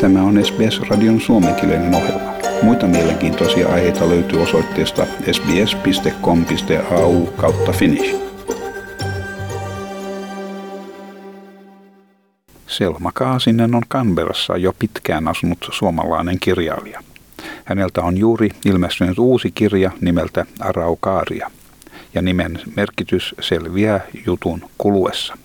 Tämä on SBS-radion suomenkielinen ohjelma. Muita mielenkiintoisia aiheita löytyy osoitteesta sbs.com.au kautta finnish. Selma Kaasinen on Canberrassa jo pitkään asunut suomalainen kirjailija. Häneltä on juuri ilmestynyt uusi kirja nimeltä Araukaaria, ja nimen merkitys selviää jutun kuluessa.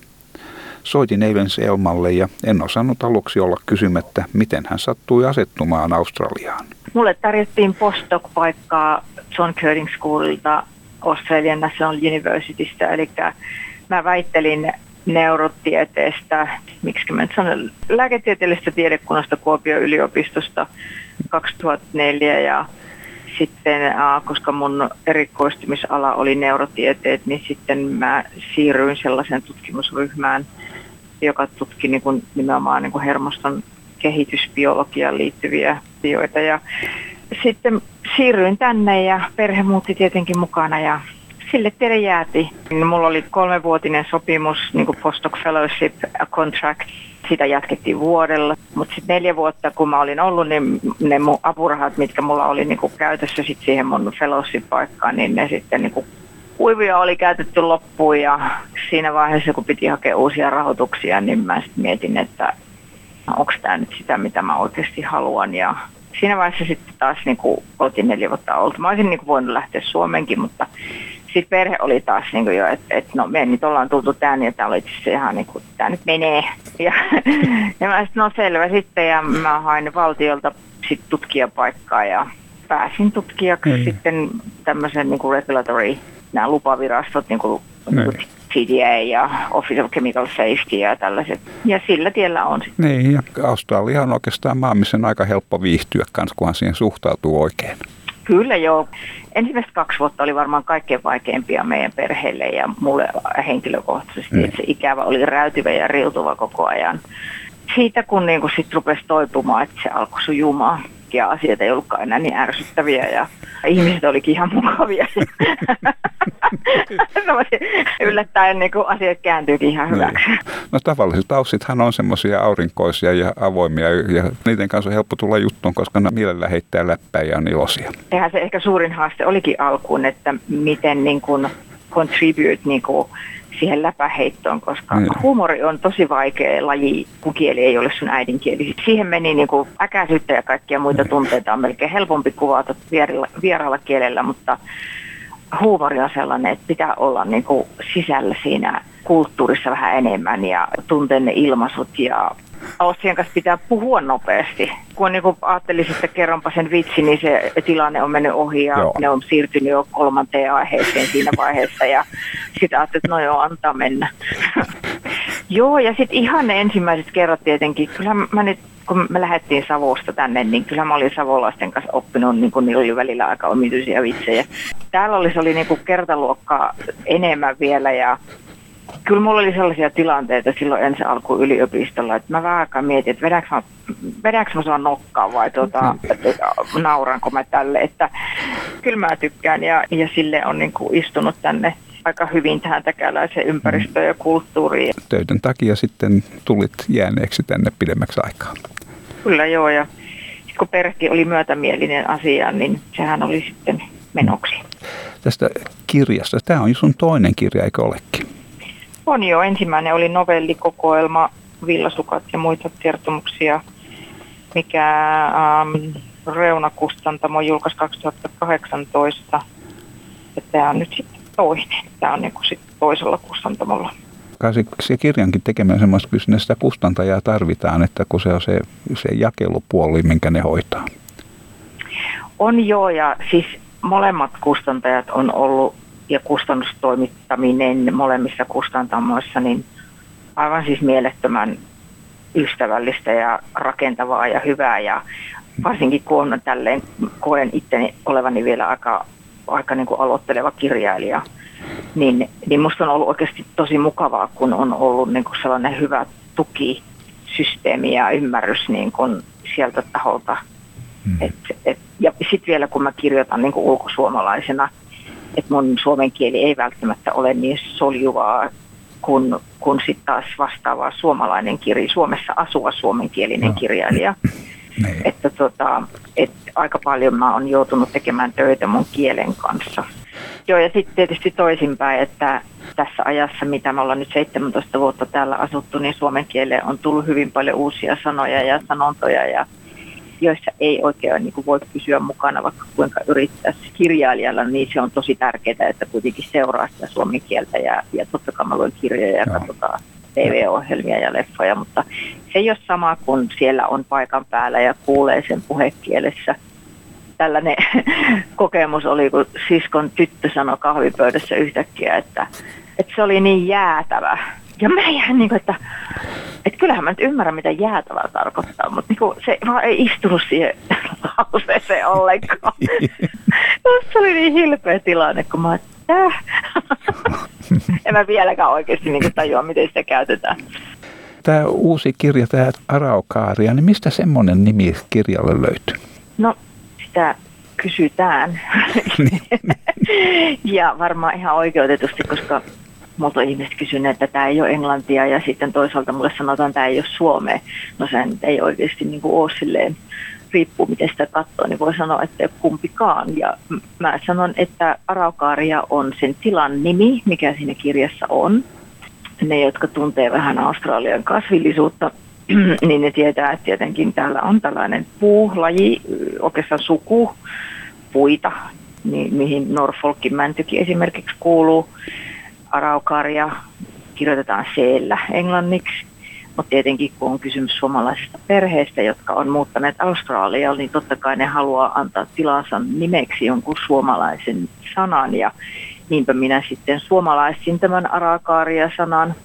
Soitin eilen Selmalle ja en osannut aluksi olla kysymättä, miten hän sattui asettumaan Australiaan. Mulle tarjottiin postdoc-paikkaa John Curtin Schoolilta Australian National Universitystä, eli mä väittelin neurotieteestä, miksi mä sanon, lääketieteellisestä tiedekunnasta Kuopion yliopistosta 2004 ja sitten, koska mun erikoistumisala oli neurotieteet, niin sitten mä siirryin sellaisen tutkimusryhmään, joka tutki niin kuin nimenomaan niin kuin hermoston kehitysbiologiaan liittyviä asioita. Ja sitten siirryin tänne ja perhe muutti tietenkin mukana ja sille tielle jääti. Mulla oli kolmevuotinen sopimus, niin kuin postdoc fellowship contract, sitä jatkettiin vuodella. Mutta sitten neljä vuotta, kun mä olin ollut, niin ne mun apurahat, mitkä mulla oli niin kuin käytössä sit siihen mun fellowship-paikkaan, niin ne sitten niin kuin kuivia oli käytetty loppuun ja siinä vaiheessa, kun piti hakea uusia rahoituksia, niin mä sitten mietin, että onko tämä nyt sitä, mitä mä oikeasti haluan. Ja siinä vaiheessa sitten taas niin kuin oltiin neljä vuotta oltu. Mä olisin niin kuin voinut lähteä Suomenkin, mutta sitten perhe oli taas niin kuin jo, että, että no me nyt ollaan tultu tänne ja täällä oli itse ihan niin kuin, tämä nyt menee. Ja, ja mä sitten, no selvä sitten ja mä hain valtiolta sitten tutkijapaikkaa ja pääsin tutkijaksi mm. sitten tämmöisen niin kuin regulatory nämä lupavirastot, niin kuin, niin kuin TDA ja Office of Chemical Safety ja tällaiset. Ja sillä tiellä on sitten. Niin, ja Australia on oikeastaan maa, missä on aika helppo viihtyä kanssa, kunhan siihen suhtautuu oikein. Kyllä joo. Ensimmäiset kaksi vuotta oli varmaan kaikkein vaikeimpia meidän perheelle ja mulle henkilökohtaisesti. Mm. Se ikävä oli räytyvä ja riutuva koko ajan. Siitä kun niin sitten rupesi toipumaan, että se alkoi sujumaan ja asiat ei ollutkaan enää niin ärsyttäviä ja ihmiset olikin ihan mukavia. yllättäen niin kuin asiat kääntyykin ihan niin. hyväksi. Niin. No tavalliset aussithan on semmoisia aurinkoisia ja avoimia ja niiden kanssa on helppo tulla juttuun, koska ne mielellä heittää läppää ja on iloisia. Eihän se ehkä suurin haaste olikin alkuun, että miten niin kuin contribute niin kuin siihen läpäheittoon, koska mm. huumori on tosi vaikea laji, kun kieli ei ole sun äidinkieli. Siihen meni niin kuin äkäisyyttä ja kaikkia muita mm. tunteita on melkein helpompi kuvata vieraalla, vieraalla kielellä, mutta huumori on sellainen, että pitää olla niin kuin sisällä siinä kulttuurissa vähän enemmän ja tuntea ne ilmaisut ja Austrian kanssa pitää puhua nopeasti. Kun niin kuin ajattelisi, että kerronpa sen vitsi, niin se tilanne on mennyt ohi ja Joo. ne on siirtynyt jo kolmanteen aiheeseen siinä vaiheessa. Ja sitten ajattelin, että no joo, antaa mennä. joo, ja sitten ihan ne ensimmäiset kerrat tietenkin. Kyllä mä nyt kun me lähdettiin Savosta tänne, niin kyllä mä olin savolaisten kanssa oppinut, niin kuin niillä oli välillä aika omituisia vitsejä. Täällä olisi oli niin kuin kertaluokkaa enemmän vielä ja kyllä mulla oli sellaisia tilanteita silloin ensi alku yliopistolla, että mä vähän aikaa mietin, että vedäks mä, vedäks mä sua nokkaa vai tuota, että nauranko mä tälle, että kyllä mä tykkään ja, ja sille on niin kuin istunut tänne aika hyvin tähän täkäläiseen ympäristöön ja kulttuuriin. Töiden takia sitten tulit jääneeksi tänne pidemmäksi aikaa. Kyllä joo ja kun perhekin oli myötämielinen asiaan, niin sehän oli sitten menoksi. Tästä kirjasta, tämä on sun toinen kirja, eikö olekin? On jo. Ensimmäinen oli novellikokoelma, villasukat ja muita kertomuksia, mikä ähm, Reuna-kustantamo julkaisi 2018. Ja tämä on nyt sitten toinen. Tämä on niin sitten toisella kustantamolla. Kai se, se kirjankin tekemään semmoista, kyllä sitä kustantajaa tarvitaan, että kun se on se, se jakelupuoli, minkä ne hoitaa. On joo, ja siis molemmat kustantajat on ollut ja kustannustoimittaminen molemmissa kustantamoissa, niin aivan siis mielettömän ystävällistä ja rakentavaa ja hyvää ja varsinkin kun on tälleen, koen itteni olevani vielä aika, aika niin kuin aloitteleva kirjailija, niin, niin musta on ollut oikeasti tosi mukavaa, kun on ollut niin kuin sellainen hyvä tukisysteemi ja ymmärrys niin kuin sieltä taholta. Mm. Et, et, ja sitten vielä kun mä kirjoitan niin kuin ulkosuomalaisena, että mun suomen kieli ei välttämättä ole niin soljuvaa kuin, kun sitten taas vastaava suomalainen kirja, Suomessa asuva suomenkielinen kirjailija. Niin. Että, tota, että aika paljon mä oon joutunut tekemään töitä mun kielen kanssa. Joo, ja sitten tietysti toisinpäin, että tässä ajassa, mitä me ollaan nyt 17 vuotta täällä asuttu, niin suomen kieleen on tullut hyvin paljon uusia sanoja ja sanontoja, ja joissa ei oikein niin kuin voi pysyä mukana, vaikka kuinka yrittäisi kirjailijalla, niin se on tosi tärkeää, että kuitenkin seuraa sitä suomen kieltä, ja, ja totta kai mä luen kirjoja ja katsotaan TV-ohjelmia ja leffoja, mutta se ei ole sama kuin siellä on paikan päällä ja kuulee sen puhekielessä. Tällainen kokemus oli, kun siskon tyttö sanoi kahvipöydässä yhtäkkiä, että, että se oli niin jäätävä. Ja mä jäin niin kuin, että, että kyllähän mä nyt ymmärrän, mitä jäätävä tarkoittaa, mutta niin kuin, se vaan ei istunut siihen lauseeseen ollenkaan. se oli niin hilpeä tilanne, kun mä että en mä vieläkään oikeasti niin tajua, miten sitä käytetään. Tämä uusi kirja, tämä Araukaaria, niin mistä semmoinen nimi kirjalle löytyy? No, sitä kysytään. ja varmaan ihan oikeutetusti, koska multa on ihmiset kysyneet, että tämä ei ole englantia ja sitten toisaalta mulle sanotaan, että tämä ei ole suomea. No se ei oikeasti niin kuin ole silleen riippuu miten sitä katsoo, niin voi sanoa, että kumpikaan. Ja mä sanon, että Araukaaria on sen tilan nimi, mikä siinä kirjassa on. Ne, jotka tuntee vähän Australian kasvillisuutta, niin ne tietää, että tietenkin täällä on tällainen puulaji, oikeastaan suku, puita, niin, mihin Norfolkin mäntykin esimerkiksi kuuluu. Araukaria kirjoitetaan seellä englanniksi. Mutta tietenkin kun on kysymys suomalaisista perheistä, jotka on muuttaneet Australiaan, niin totta kai ne haluaa antaa tilansa nimeksi jonkun suomalaisen sanan. Ja niinpä minä sitten suomalaisin tämän arakaaria-sanan.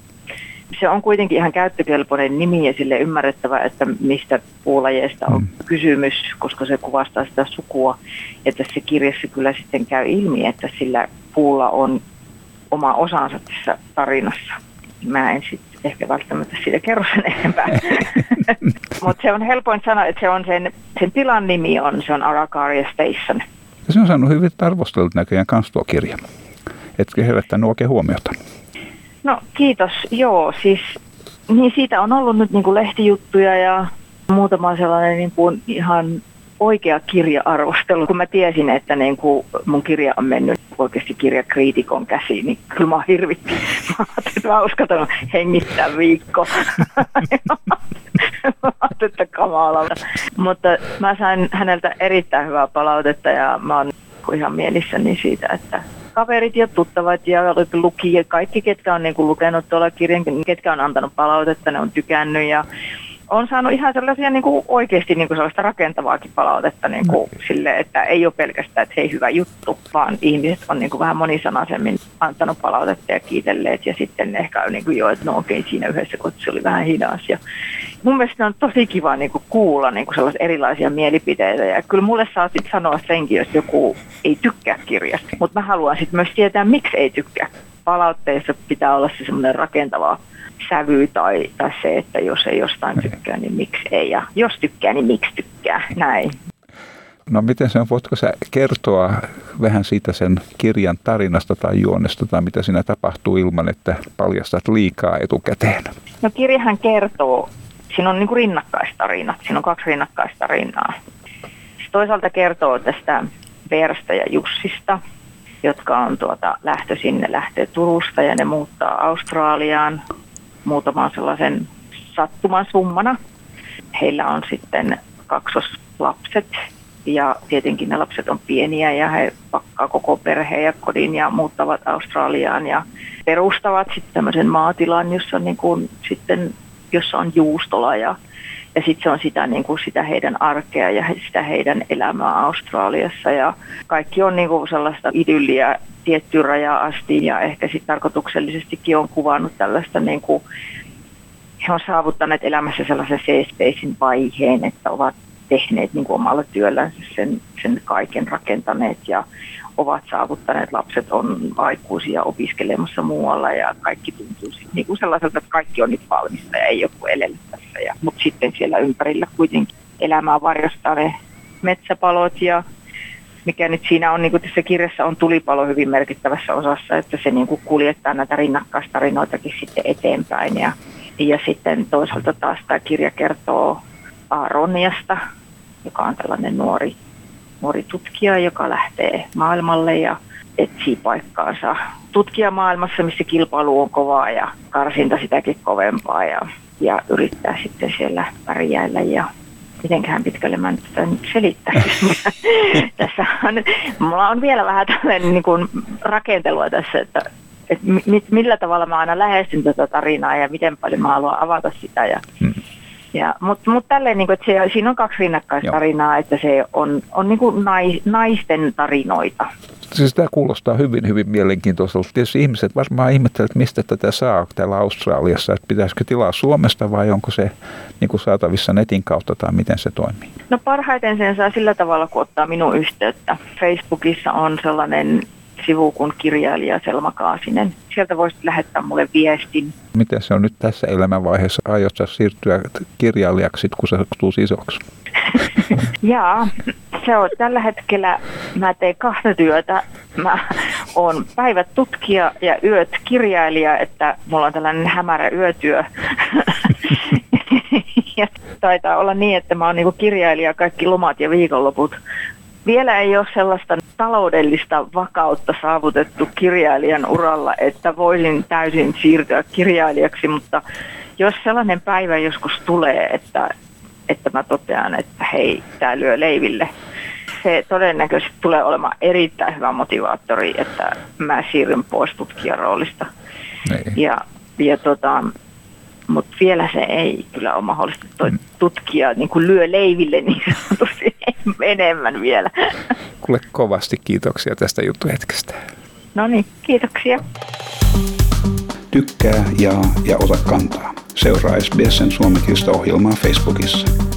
Se on kuitenkin ihan käyttökelpoinen nimi ja sille ymmärrettävä, että mistä puulajeista on mm. kysymys, koska se kuvastaa sitä sukua. Ja tässä kirjassa kyllä sitten käy ilmi, että sillä puulla on oma osansa tässä tarinassa. Mä en sitten ehkä välttämättä siitä kerro sen enempää. Mutta se on helpoin sanoa, että se on sen, sen tilan nimi on, se on Arakaria Station. Ja se on saanut hyvin arvostelut näköjään kans tuo kirja. Etkö herättänyt oikein huomiota? No kiitos, joo, siis niin siitä on ollut nyt niin kuin lehtijuttuja ja muutama sellainen niin kuin ihan oikea kirja-arvostelu. Kun mä tiesin, että niin kuin mun kirja on mennyt oikeasti kirjakriitikon käsiin, niin kyllä mä hirvitti. Mä ajattelin, että mä uskaltanut hengittää viikko. mä että. Mutta mä sain häneltä erittäin hyvää palautetta ja mä oon ihan mielissäni siitä, että kaverit ja tuttavat ja lukijat, kaikki ketkä on niin kuin lukenut tuolla kirjan, ketkä on antanut palautetta, ne on tykännyt ja on saanut ihan sellaisia niin kuin oikeasti niin kuin sellaista rakentavaakin palautetta niin kuin mm. sille, että ei ole pelkästään, että hei hyvä juttu, vaan ihmiset on niin kuin vähän monisanaisemmin antanut palautetta ja kiitelleet ja sitten ehkä niin kuin jo, että no okei siinä yhdessä se oli vähän hidas. Ja mun mielestä on tosi kiva niin kuin kuulla niin kuin sellaisia erilaisia mielipiteitä ja kyllä mulle saa sanoa senkin, jos joku ei tykkää kirjasta, mutta mä haluan sitten myös tietää, miksi ei tykkää. Palautteissa pitää olla se semmoinen rakentava sävy tai, tai se, että jos ei jostain tykkää, niin miksi ei. Ja jos tykkää, niin miksi tykkää. Näin. No miten se on, voitko sä kertoa vähän siitä sen kirjan tarinasta tai juonesta tai mitä siinä tapahtuu ilman, että paljastat liikaa etukäteen? No kirjahan kertoo, siinä on niin kuin rinnakkaistarinat, siinä on kaksi rinnakkaistarinaa. Se toisaalta kertoo tästä Versta ja Jussista, jotka on tuota, lähtöisin, ne lähtee Turusta ja ne muuttaa Australiaan muutaman sellaisen sattuman summana. Heillä on sitten kaksoslapset ja tietenkin ne lapset on pieniä ja he pakkaa koko perheen ja kodin ja muuttavat Australiaan ja perustavat sitten tämmöisen maatilan, jossa, niin kuin, sitten, jossa on juustola ja, ja sitten se on sitä, niin kuin, sitä heidän arkea ja sitä heidän elämää Australiassa. Ja kaikki on niin kuin sellaista idylliä tiettyyn rajaan asti ja ehkä sitten tarkoituksellisestikin on kuvannut tällaista niin kuin, he on saavuttaneet elämässä sellaisen safe vaiheen, että ovat tehneet niin kuin omalla työllänsä sen, sen kaiken rakentaneet ja ovat saavuttaneet, lapset on aikuisia opiskelemassa muualla ja kaikki tuntuu niin kuin sellaiselta, että kaikki on nyt valmista ja ei joku elellä tässä. Ja, mutta sitten siellä ympärillä kuitenkin elämää varjostaa ne metsäpalot ja mikä nyt siinä on, niin kuin tässä kirjassa on tulipalo hyvin merkittävässä osassa, että se niin kuin kuljettaa näitä rinnakkaistarinoitakin sitten eteenpäin. Ja, ja sitten toisaalta taas tämä kirja kertoo Aaroniasta, joka on tällainen nuori, nuori tutkija, joka lähtee maailmalle ja etsii paikkaansa tutkijamaailmassa, missä kilpailu on kovaa ja karsinta sitäkin kovempaa ja, ja yrittää sitten siellä pärjäillä ja mitenkään pitkälle mä nyt sitä nyt selittäisin. tässä on, mulla on vielä vähän tällainen niin kuin rakentelua tässä, että, että mi, millä tavalla mä aina lähestyn tätä tarinaa ja miten paljon mä haluan avata sitä. Ja, hmm. Ja, Mutta mut tälleen, niin kuin, että se, siinä on kaksi rinnakkaistarinaa, että se on, on niin kuin nais, naisten tarinoita siis tämä kuulostaa hyvin, hyvin mielenkiintoiselta. Tietysti ihmiset varmaan ihmettelevät, mistä tätä saa täällä Australiassa, että pitäisikö tilaa Suomesta vai onko se niin kuin saatavissa netin kautta tai miten se toimii? No parhaiten sen saa sillä tavalla, kun ottaa minun yhteyttä. Facebookissa on sellainen sivu kuin kirjailija Selma Kaasinen. Sieltä voisit lähettää mulle viestin. Miten se on nyt tässä elämänvaiheessa? Aiotko siirtyä kirjailijaksi, kun se tulee isoksi? Jaa, se on tällä hetkellä, mä teen kahta työtä. Mä oon päivät tutkija ja yöt kirjailija, että mulla on tällainen hämärä yötyö. ja taitaa olla niin, että mä oon niinku kirjailija kaikki lomat ja viikonloput. Vielä ei ole sellaista taloudellista vakautta saavutettu kirjailijan uralla, että voisin täysin siirtyä kirjailijaksi, mutta jos sellainen päivä joskus tulee, että että mä totean, että hei, tämä lyö leiville. Se todennäköisesti tulee olemaan erittäin hyvä motivaattori, että mä siirryn pois tutkijan roolista. Niin. Ja, ja tota, mutta vielä se ei kyllä ole mahdollista. Toi mm. tutkija niin kuin lyö leiville niin sanotusti enemmän vielä. Kuule kovasti kiitoksia tästä juttuhetkestä. No niin, kiitoksia. Tykkää, jaa ja ota kantaa. Seuraa SBSn suomenkielistä ohjelmaa Facebookissa.